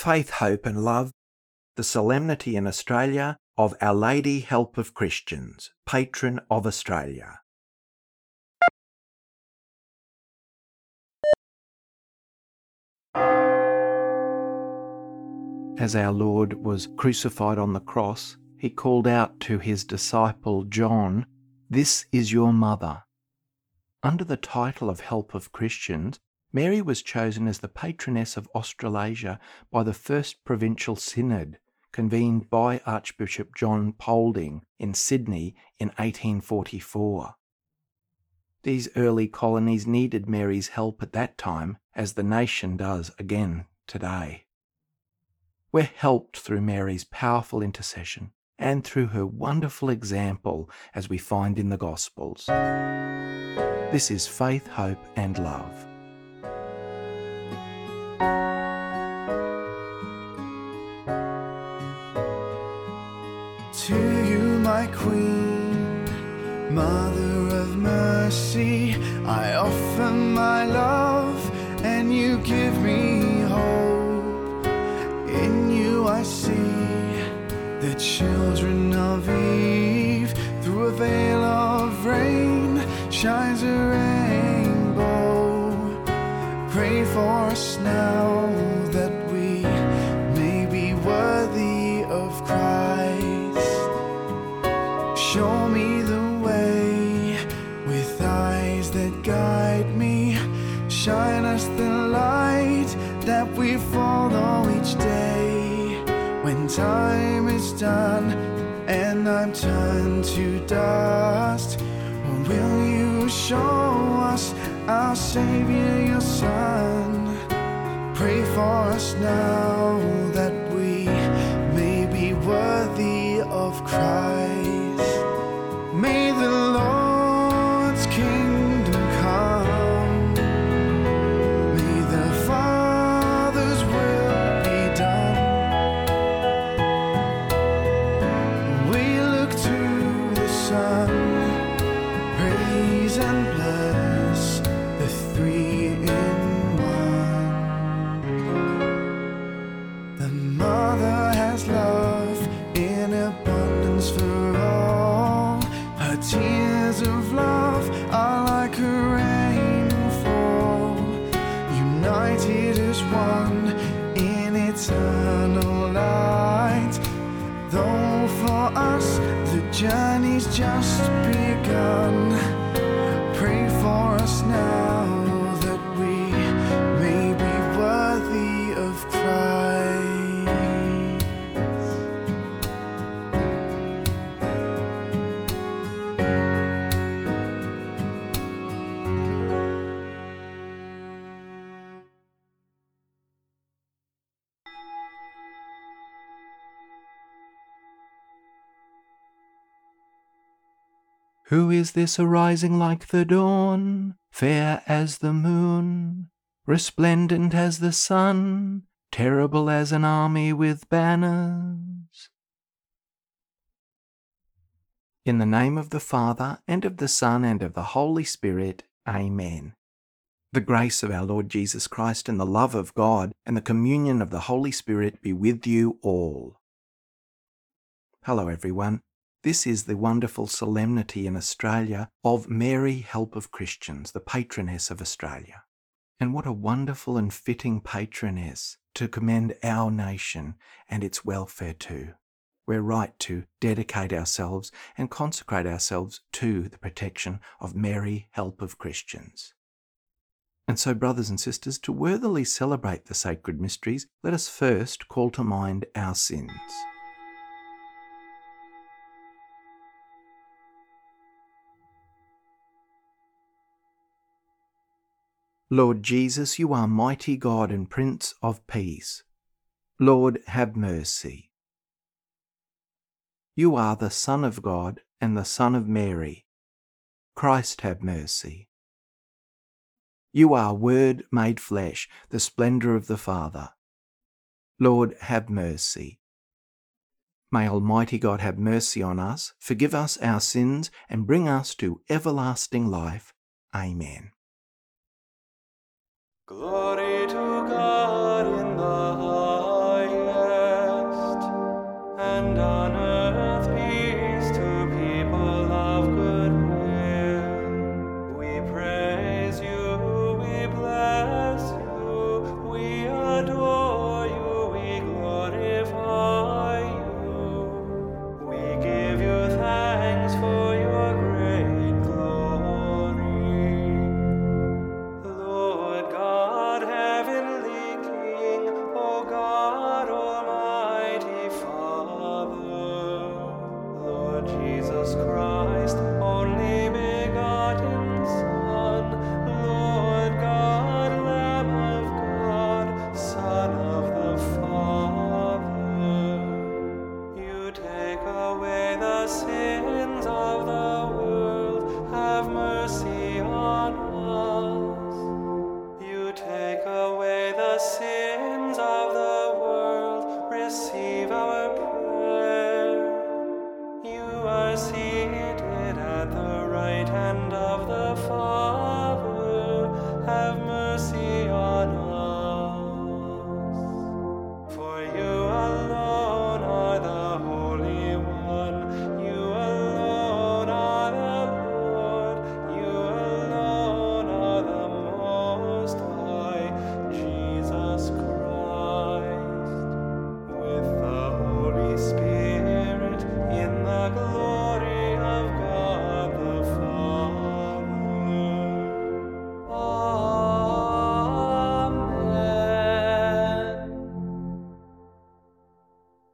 Faith, Hope and Love, the solemnity in Australia of Our Lady Help of Christians, patron of Australia. As our Lord was crucified on the cross, he called out to his disciple John, This is your mother. Under the title of Help of Christians, Mary was chosen as the patroness of Australasia by the First Provincial Synod, convened by Archbishop John Polding in Sydney in 1844. These early colonies needed Mary's help at that time, as the nation does again today. We're helped through Mary's powerful intercession and through her wonderful example as we find in the Gospels. This is Faith, Hope and Love. To you, my Queen, Mother of Mercy, I offer my love and you give me hope. In you, I see the children of Eve. Through a veil of rain shines a rainbow. Pray for us and to dust, will you show us our Savior, your Son? Pray for us now just Who is this arising like the dawn, fair as the moon, resplendent as the sun, terrible as an army with banners? In the name of the Father, and of the Son, and of the Holy Spirit, Amen. The grace of our Lord Jesus Christ, and the love of God, and the communion of the Holy Spirit be with you all. Hello, everyone. This is the wonderful solemnity in Australia of Mary, Help of Christians, the patroness of Australia. And what a wonderful and fitting patroness to commend our nation and its welfare to. We're right to dedicate ourselves and consecrate ourselves to the protection of Mary, Help of Christians. And so, brothers and sisters, to worthily celebrate the sacred mysteries, let us first call to mind our sins. Lord Jesus, you are mighty God and Prince of Peace. Lord, have mercy. You are the Son of God and the Son of Mary. Christ, have mercy. You are Word made flesh, the splendour of the Father. Lord, have mercy. May Almighty God have mercy on us, forgive us our sins, and bring us to everlasting life. Amen. Glory to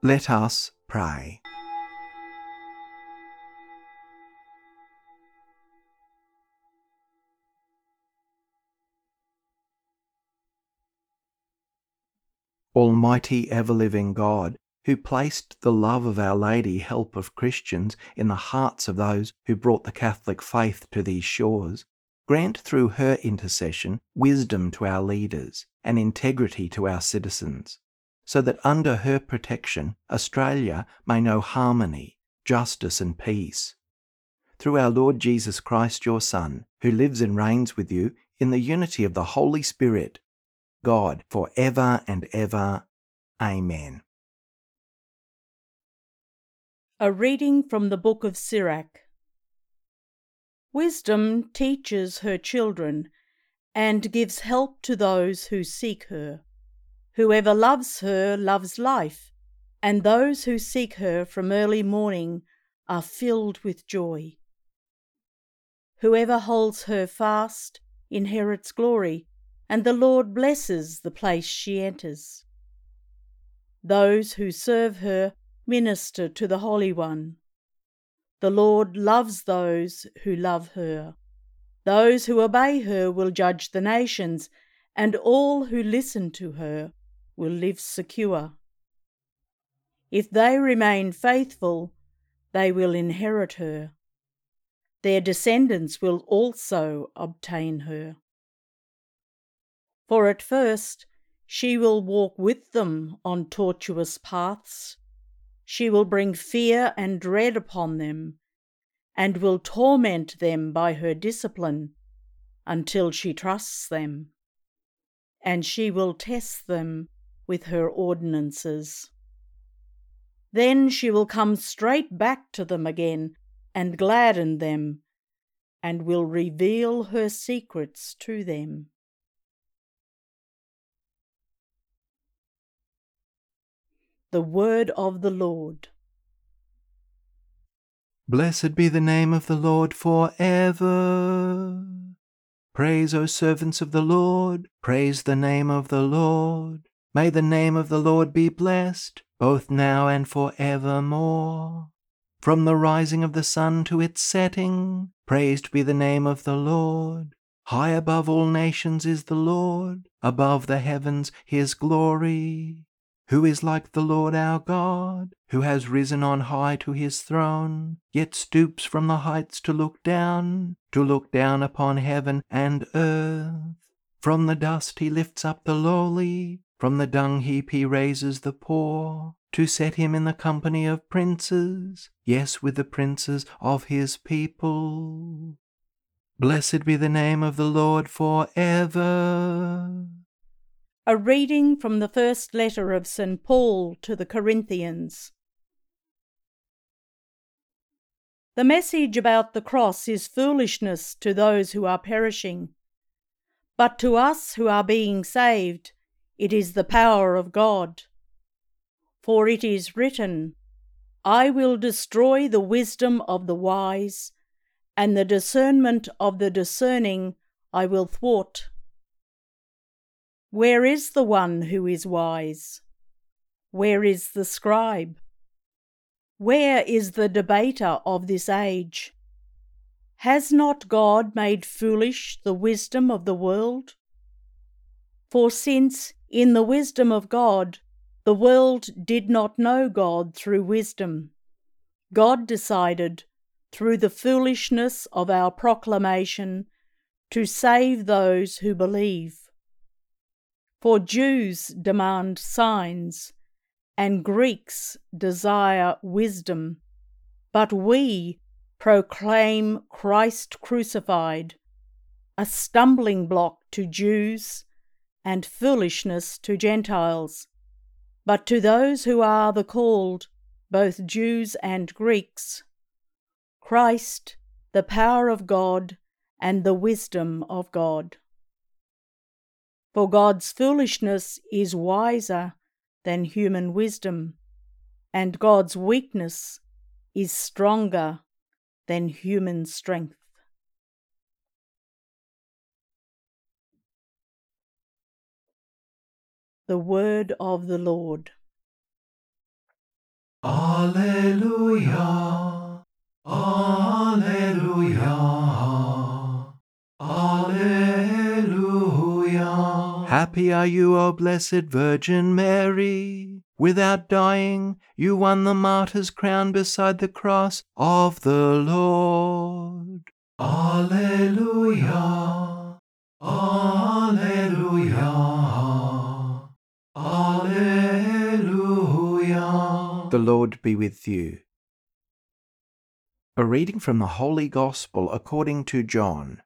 Let us pray. Almighty ever living God, who placed the love of Our Lady, help of Christians, in the hearts of those who brought the Catholic faith to these shores, grant through her intercession wisdom to our leaders and integrity to our citizens, so that under her protection Australia may know harmony, justice, and peace. Through our Lord Jesus Christ, your Son, who lives and reigns with you in the unity of the Holy Spirit, God for ever and ever. Amen. A reading from the book of Sirach. Wisdom teaches her children and gives help to those who seek her. Whoever loves her loves life, and those who seek her from early morning are filled with joy. Whoever holds her fast inherits glory, and the Lord blesses the place she enters. Those who serve her minister to the Holy One. The Lord loves those who love her. Those who obey her will judge the nations, and all who listen to her will live secure. If they remain faithful, they will inherit her. Their descendants will also obtain her. For at first she will walk with them on tortuous paths. She will bring fear and dread upon them, and will torment them by her discipline until she trusts them. And she will test them with her ordinances. Then she will come straight back to them again and gladden them, and will reveal her secrets to them. The word of the Lord. Blessed be the name of the Lord for ever. Praise, O servants of the Lord, praise the name of the Lord. May the name of the Lord be blessed, both now and for evermore. From the rising of the sun to its setting, praised be the name of the Lord. High above all nations is the Lord, above the heavens his glory. Who is like the Lord our God, who has risen on high to his throne, yet stoops from the heights to look down, to look down upon heaven and earth? From the dust he lifts up the lowly, from the dung heap he raises the poor, to set him in the company of princes, yes, with the princes of his people. Blessed be the name of the Lord for ever. A reading from the first letter of St. Paul to the Corinthians. The message about the cross is foolishness to those who are perishing, but to us who are being saved, it is the power of God. For it is written, I will destroy the wisdom of the wise, and the discernment of the discerning I will thwart. Where is the one who is wise? Where is the scribe? Where is the debater of this age? Has not God made foolish the wisdom of the world? For since, in the wisdom of God, the world did not know God through wisdom, God decided, through the foolishness of our proclamation, to save those who believe. For Jews demand signs, and Greeks desire wisdom, but we proclaim Christ crucified, a stumbling block to Jews and foolishness to Gentiles. But to those who are the called, both Jews and Greeks, Christ, the power of God and the wisdom of God. For God's foolishness is wiser than human wisdom, and God's weakness is stronger than human strength. The Word of the Lord. Alleluia. Alleluia. Alleluia. Happy are you, O blessed Virgin Mary. Without dying, you won the martyr's crown beside the cross of the Lord. Alleluia. Alleluia. The Lord be with you. A reading from the Holy Gospel according to John.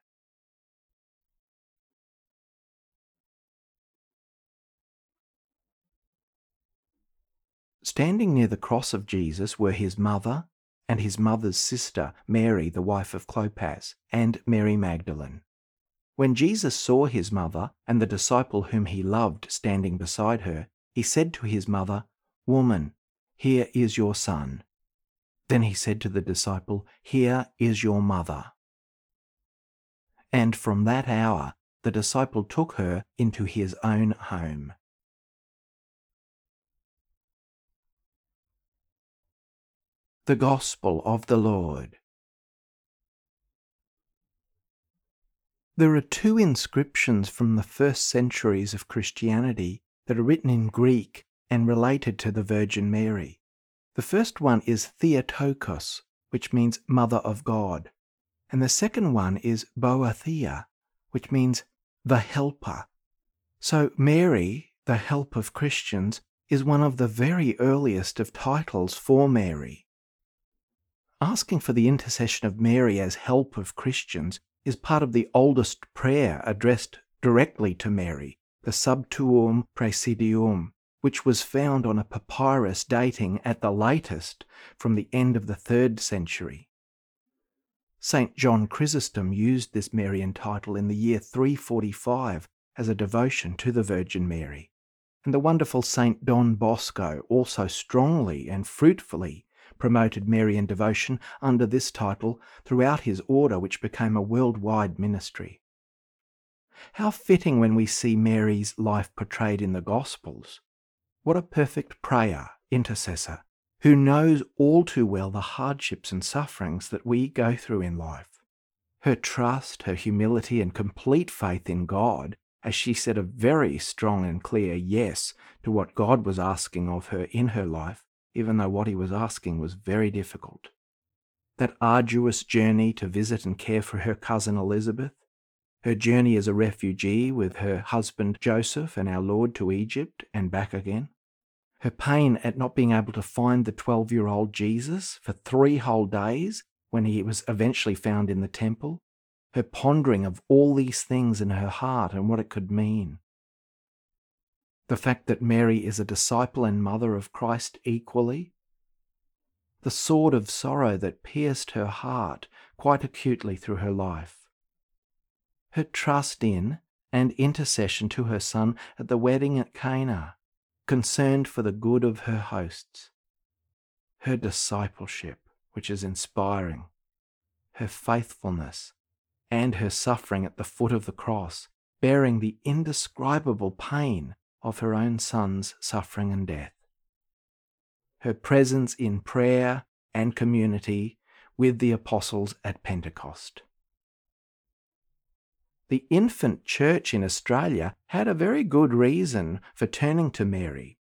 Standing near the cross of Jesus were his mother and his mother's sister, Mary, the wife of Clopas, and Mary Magdalene. When Jesus saw his mother and the disciple whom he loved standing beside her, he said to his mother, Woman, here is your son. Then he said to the disciple, Here is your mother. And from that hour the disciple took her into his own home. The Gospel of the Lord. There are two inscriptions from the first centuries of Christianity that are written in Greek and related to the Virgin Mary. The first one is Theotokos, which means Mother of God, and the second one is Boethia, which means the Helper. So Mary, the help of Christians, is one of the very earliest of titles for Mary. Asking for the intercession of Mary as help of Christians is part of the oldest prayer addressed directly to Mary, the Sub Tuum Praesidium, which was found on a papyrus dating at the latest from the end of the third century. St. John Chrysostom used this Marian title in the year 345 as a devotion to the Virgin Mary, and the wonderful St. Don Bosco also strongly and fruitfully promoted Marian devotion under this title throughout his order, which became a worldwide ministry. How fitting when we see Mary's life portrayed in the Gospels. What a perfect prayer, intercessor, who knows all too well the hardships and sufferings that we go through in life. Her trust, her humility, and complete faith in God, as she said a very strong and clear yes to what God was asking of her in her life, even though what he was asking was very difficult. That arduous journey to visit and care for her cousin Elizabeth, her journey as a refugee with her husband Joseph and our Lord to Egypt and back again, her pain at not being able to find the 12 year old Jesus for three whole days when he was eventually found in the temple, her pondering of all these things in her heart and what it could mean, the fact that Mary is a disciple and mother of Christ equally, the sword of sorrow that pierced her heart quite acutely through her life, her trust in and intercession to her son at the wedding at Cana, concerned for the good of her hosts, her discipleship, which is inspiring, her faithfulness, and her suffering at the foot of the cross, bearing the indescribable pain of her own son's suffering and death. Her presence in prayer and community with the apostles at Pentecost. The infant church in Australia had a very good reason for turning to Mary.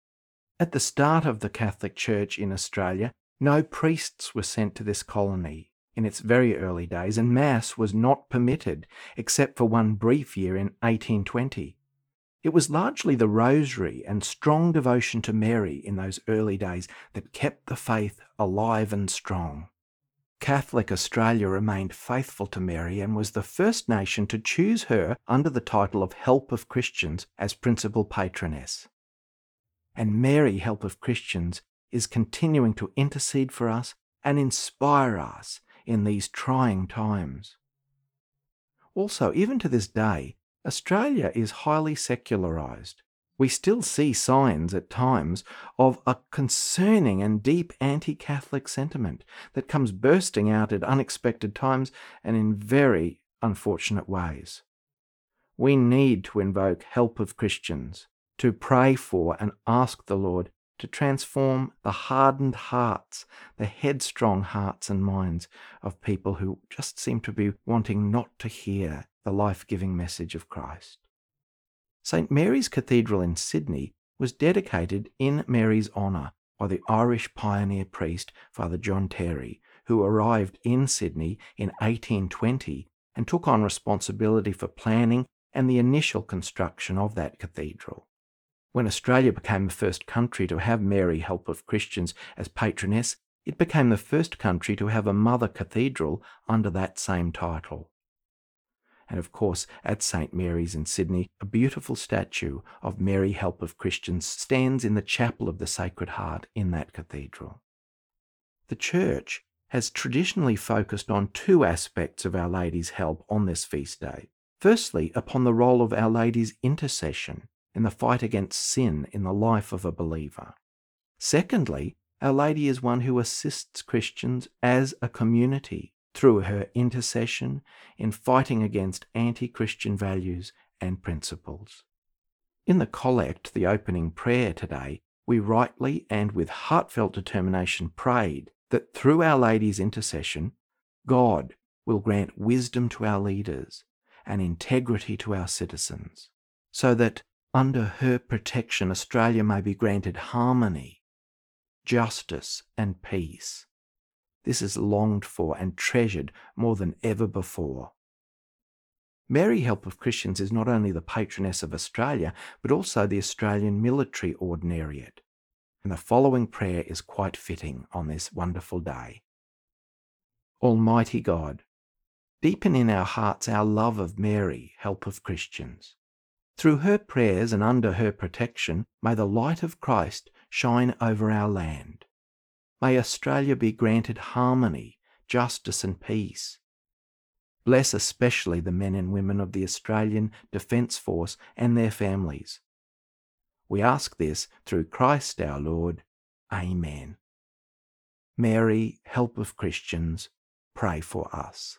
At the start of the Catholic Church in Australia, no priests were sent to this colony in its very early days, and Mass was not permitted except for one brief year in 1820. It was largely the rosary and strong devotion to Mary in those early days that kept the faith alive and strong. Catholic Australia remained faithful to Mary and was the first nation to choose her under the title of Help of Christians as principal patroness. And Mary, Help of Christians, is continuing to intercede for us and inspire us in these trying times. Also, even to this day, Australia is highly secularised. We still see signs at times of a concerning and deep anti Catholic sentiment that comes bursting out at unexpected times and in very unfortunate ways. We need to invoke help of Christians, to pray for and ask the Lord to transform the hardened hearts, the headstrong hearts and minds of people who just seem to be wanting not to hear the life giving message of Christ. St. Mary's Cathedral in Sydney was dedicated in Mary's honour by the Irish pioneer priest Father John Therry, who arrived in Sydney in 1820 and took on responsibility for planning and the initial construction of that cathedral. When Australia became the first country to have Mary, Help of Christians, as patroness, it became the first country to have a mother cathedral under that same title. And of course, at St. Mary's in Sydney, a beautiful statue of Mary, Help of Christians, stands in the chapel of the Sacred Heart in that cathedral. The Church has traditionally focused on two aspects of Our Lady's help on this feast day. Firstly, upon the role of Our Lady's intercession in the fight against sin in the life of a believer. Secondly, Our Lady is one who assists Christians as a community through her intercession in fighting against anti Christian values and principles. In the collect, the opening prayer today, we rightly and with heartfelt determination prayed that through Our Lady's intercession, God will grant wisdom to our leaders and integrity to our citizens, so that under her protection, Australia may be granted harmony, justice, and peace. This is longed for and treasured more than ever before. Mary Help of Christians is not only the patroness of Australia, but also the Australian Military Ordinariate. And the following prayer is quite fitting on this wonderful day. Almighty God, deepen in our hearts our love of Mary, Help of Christians. Through her prayers and under her protection, may the light of Christ shine over our land. May Australia be granted harmony, justice, and peace. Bless especially the men and women of the Australian Defence Force and their families. We ask this through Christ our Lord. Amen. Mary, help of Christians, pray for us.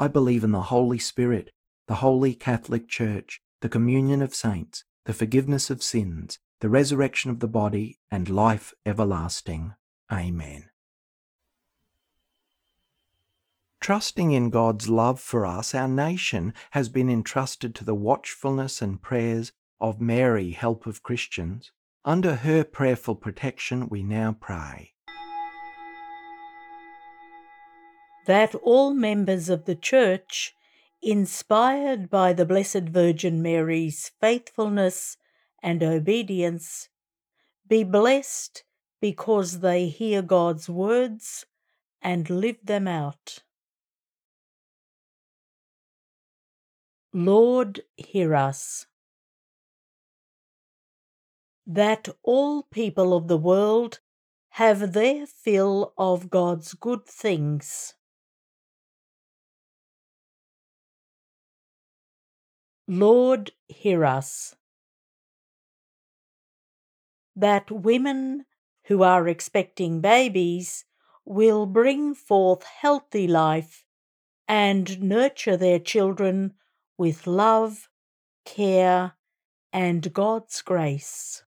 I believe in the Holy Spirit, the Holy Catholic Church, the communion of saints, the forgiveness of sins, the resurrection of the body, and life everlasting. Amen. Trusting in God's love for us, our nation has been entrusted to the watchfulness and prayers of Mary, Help of Christians. Under her prayerful protection, we now pray. That all members of the Church, inspired by the Blessed Virgin Mary's faithfulness and obedience, be blessed because they hear God's words and live them out. Lord, hear us. That all people of the world have their fill of God's good things. Lord, hear us. That women who are expecting babies will bring forth healthy life and nurture their children with love, care, and God's grace.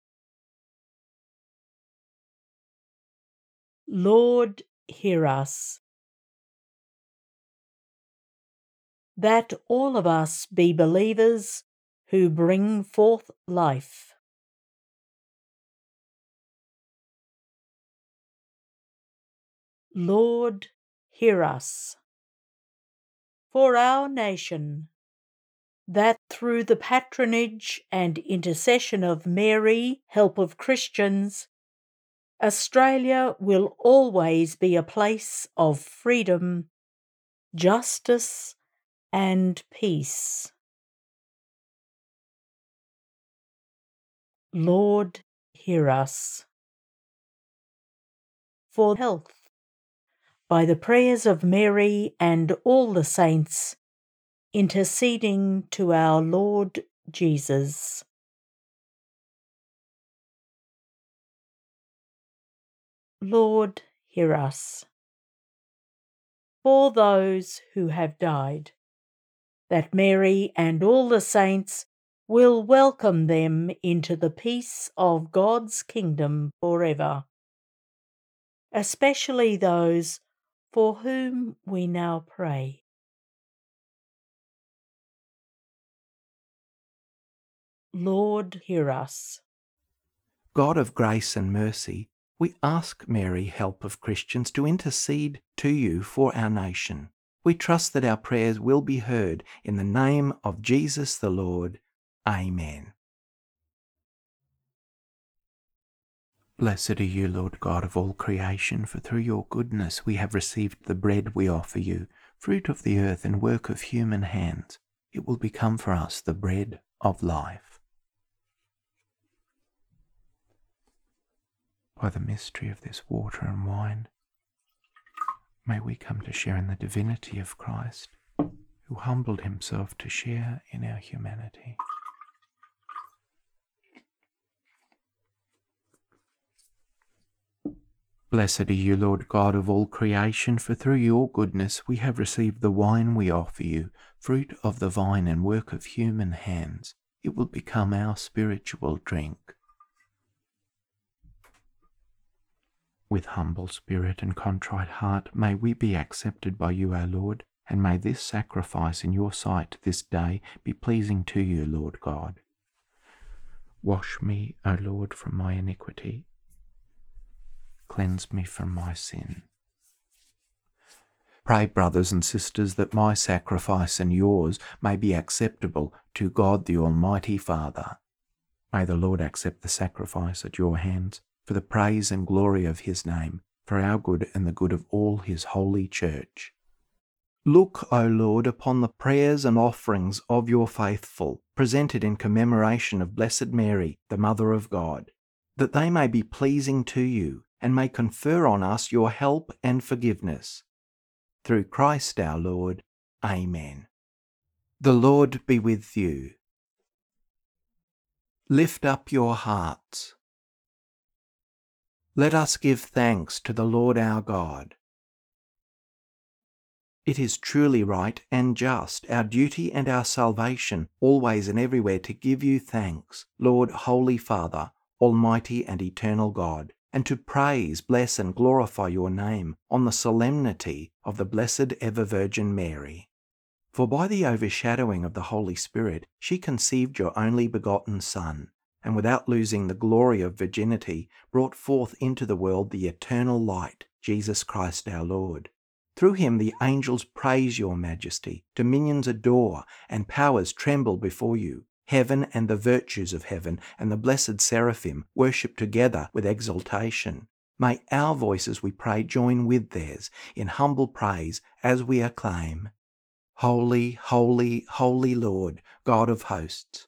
Lord, hear us. That all of us be believers who bring forth life. Lord, hear us. For our nation, that through the patronage and intercession of Mary, Help of Christians, Australia will always be a place of freedom, justice, and peace. Lord, hear us. For health, by the prayers of Mary and all the saints, interceding to our Lord Jesus. Lord, hear us. For those who have died, that Mary and all the saints will welcome them into the peace of God's kingdom forever, especially those for whom we now pray. Lord, hear us. God of grace and mercy, we ask Mary, help of Christians, to intercede to you for our nation. We trust that our prayers will be heard in the name of Jesus the Lord. Amen. Blessed are you, Lord God of all creation, for through your goodness we have received the bread we offer you, fruit of the earth and work of human hands. It will become for us the bread of life. By the mystery of this water and wine, may we come to share in the divinity of Christ, who humbled himself to share in our humanity. Blessed are you, Lord God of all creation, for through your goodness we have received the wine we offer you, fruit of the vine and work of human hands. It will become our spiritual drink. With humble spirit and contrite heart, may we be accepted by you, our Lord, and may this sacrifice in your sight this day be pleasing to you, Lord God. Wash me, O Lord, from my iniquity cleanse me from my sin. Pray, brothers and sisters, that my sacrifice and yours may be acceptable to God the Almighty Father. May the Lord accept the sacrifice at your hands for the praise and glory of his name, for our good and the good of all his holy church. Look, O Lord, upon the prayers and offerings of your faithful, presented in commemoration of Blessed Mary, the Mother of God, that they may be pleasing to you and may confer on us your help and forgiveness. Through Christ our Lord. Amen. The Lord be with you. Lift up your hearts. Let us give thanks to the Lord our God. It is truly right and just, our duty and our salvation, always and everywhere to give you thanks, Lord, Holy Father, Almighty and Eternal God and to praise, bless, and glorify your name on the solemnity of the Blessed Ever Virgin Mary. For by the overshadowing of the Holy Spirit, she conceived your only begotten Son, and without losing the glory of virginity, brought forth into the world the eternal light, Jesus Christ our Lord. Through him the angels praise your majesty, dominions adore, and powers tremble before you. Heaven and the virtues of heaven and the blessed seraphim worship together with exultation. May our voices, we pray, join with theirs in humble praise as we acclaim Holy, holy, holy Lord, God of hosts,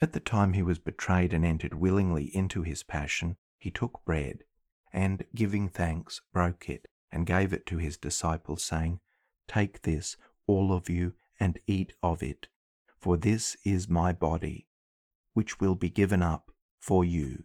At the time he was betrayed and entered willingly into his passion, he took bread, and, giving thanks, broke it, and gave it to his disciples, saying, Take this, all of you, and eat of it, for this is my body which will be given up for you.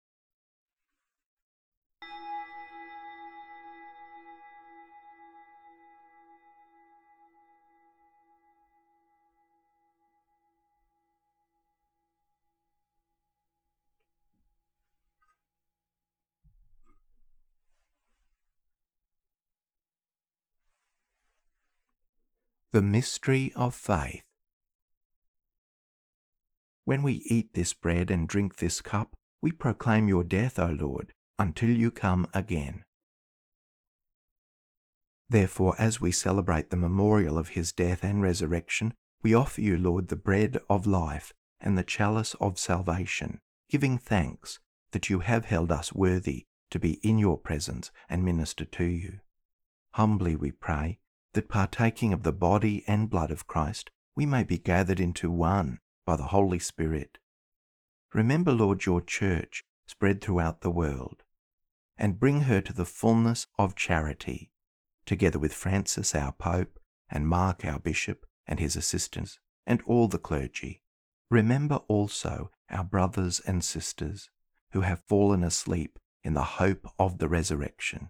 The mystery of faith. When we eat this bread and drink this cup, we proclaim your death, O Lord, until you come again. Therefore, as we celebrate the memorial of his death and resurrection, we offer you, Lord, the bread of life and the chalice of salvation, giving thanks that you have held us worthy to be in your presence and minister to you. Humbly we pray that partaking of the body and blood of Christ, we may be gathered into one by the Holy Spirit. Remember, Lord, your church spread throughout the world, and bring her to the fullness of charity, together with Francis, our Pope, and Mark, our Bishop, and his assistants, and all the clergy. Remember also our brothers and sisters who have fallen asleep in the hope of the resurrection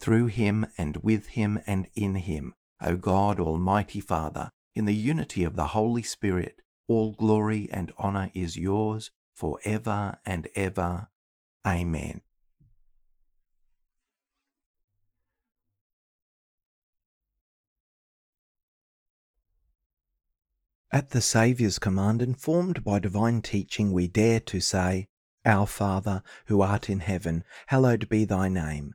through him and with him and in him, O God, Almighty Father, in the unity of the Holy Spirit, all glory and honour is yours for ever and ever. Amen. At the Saviour's command, informed by divine teaching, we dare to say, Our Father, who art in heaven, hallowed be thy name.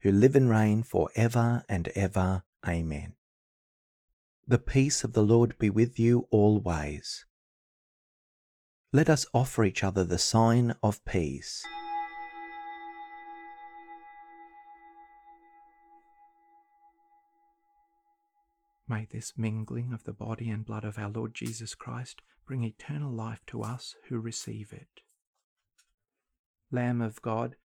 who live and reign for ever and ever. Amen. The peace of the Lord be with you always. Let us offer each other the sign of peace. May this mingling of the body and blood of our Lord Jesus Christ bring eternal life to us who receive it. Lamb of God,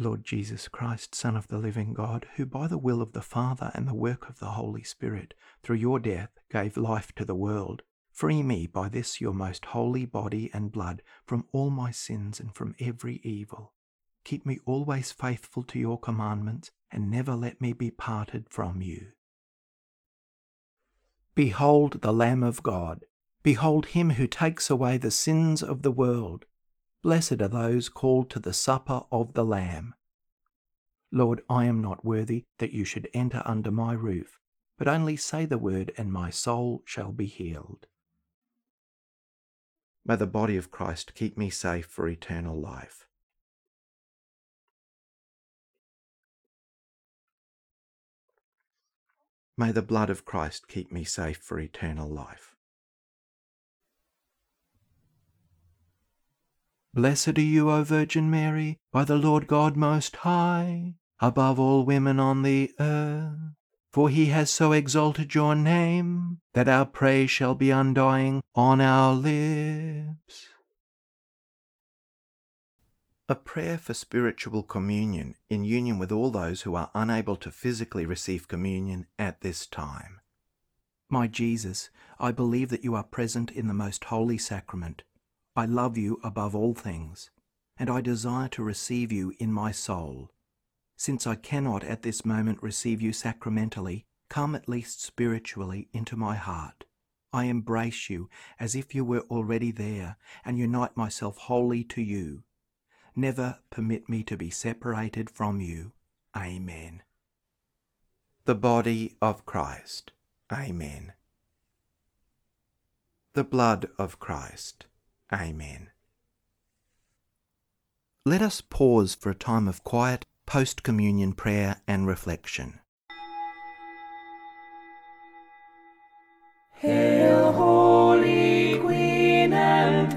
Lord Jesus Christ, Son of the living God, who by the will of the Father and the work of the Holy Spirit, through your death, gave life to the world, free me by this your most holy body and blood from all my sins and from every evil. Keep me always faithful to your commandments, and never let me be parted from you. Behold the Lamb of God. Behold him who takes away the sins of the world. Blessed are those called to the supper of the Lamb. Lord, I am not worthy that you should enter under my roof, but only say the word, and my soul shall be healed. May the body of Christ keep me safe for eternal life. May the blood of Christ keep me safe for eternal life. Blessed are you, O Virgin Mary, by the Lord God Most High, above all women on the earth. For he has so exalted your name, that our praise shall be undying on our lips. A prayer for spiritual communion in union with all those who are unable to physically receive communion at this time. My Jesus, I believe that you are present in the most holy sacrament. I love you above all things, and I desire to receive you in my soul. Since I cannot at this moment receive you sacramentally, come at least spiritually into my heart. I embrace you as if you were already there, and unite myself wholly to you never permit me to be separated from you. Amen. The body of Christ. Amen. The blood of Christ. Amen. Let us pause for a time of quiet post communion prayer and reflection. Hail, Holy Queen and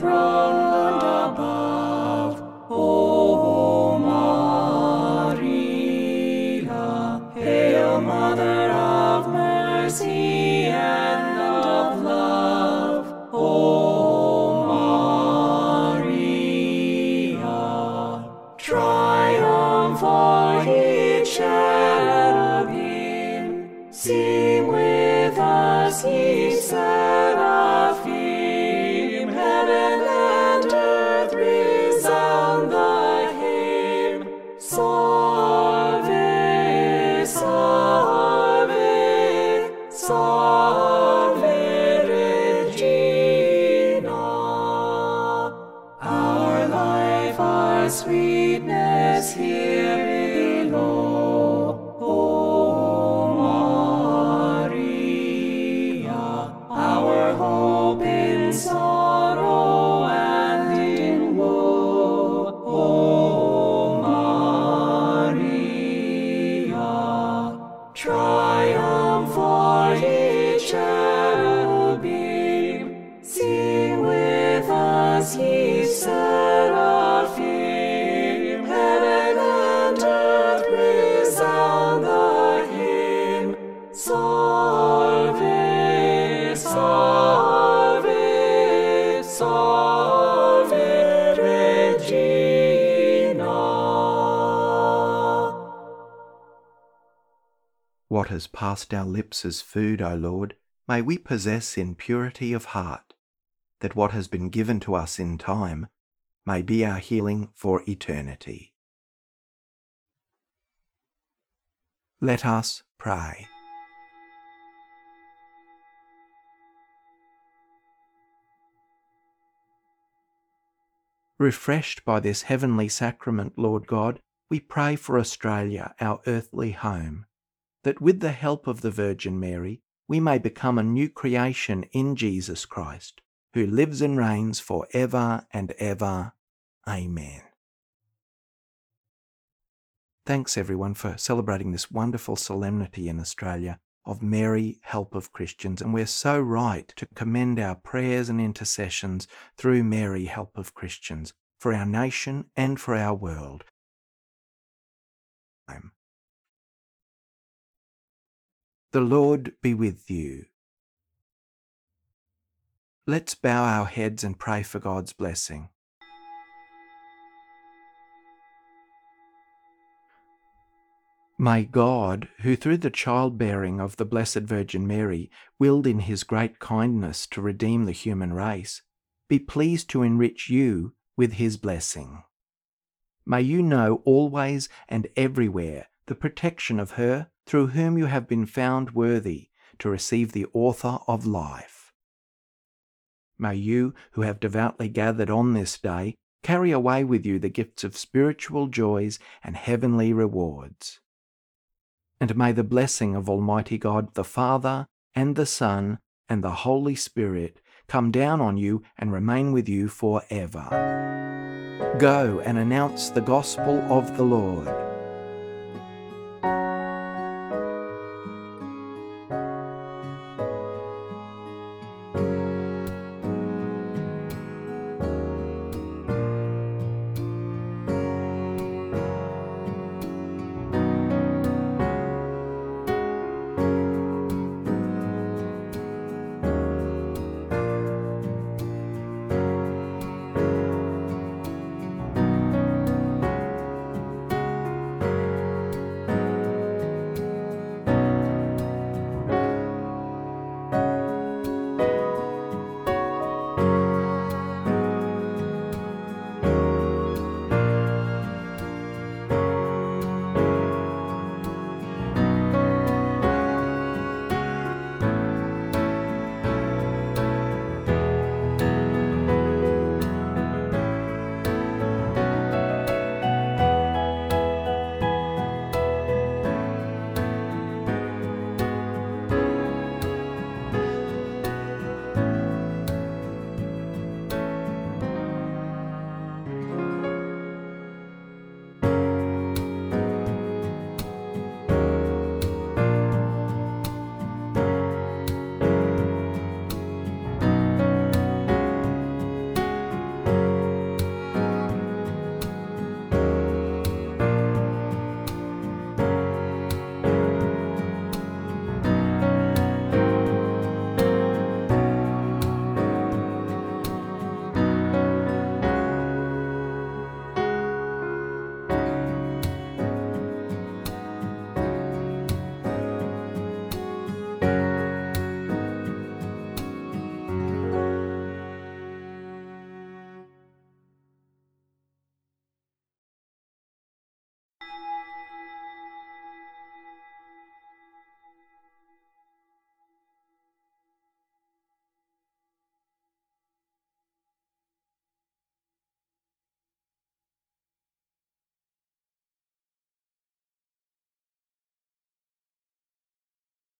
Passed our lips as food, O Lord, may we possess in purity of heart, that what has been given to us in time may be our healing for eternity. Let us pray. Refreshed by this heavenly sacrament, Lord God, we pray for Australia, our earthly home, that with the help of the Virgin Mary, we may become a new creation in Jesus Christ, who lives and reigns for ever and ever. Amen. Thanks everyone for celebrating this wonderful solemnity in Australia of Mary, Help of Christians, and we're so right to commend our prayers and intercessions through Mary, Help of Christians, for our nation and for our world. The Lord be with you. Let's bow our heads and pray for God's blessing. May God, who through the childbearing of the Blessed Virgin Mary willed in his great kindness to redeem the human race, be pleased to enrich you with his blessing. May you know always and everywhere the protection of her through whom you have been found worthy to receive the author of life. May you, who have devoutly gathered on this day, carry away with you the gifts of spiritual joys and heavenly rewards. And may the blessing of Almighty God the Father, and the Son, and the Holy Spirit come down on you and remain with you for ever. Go and announce the gospel of the Lord.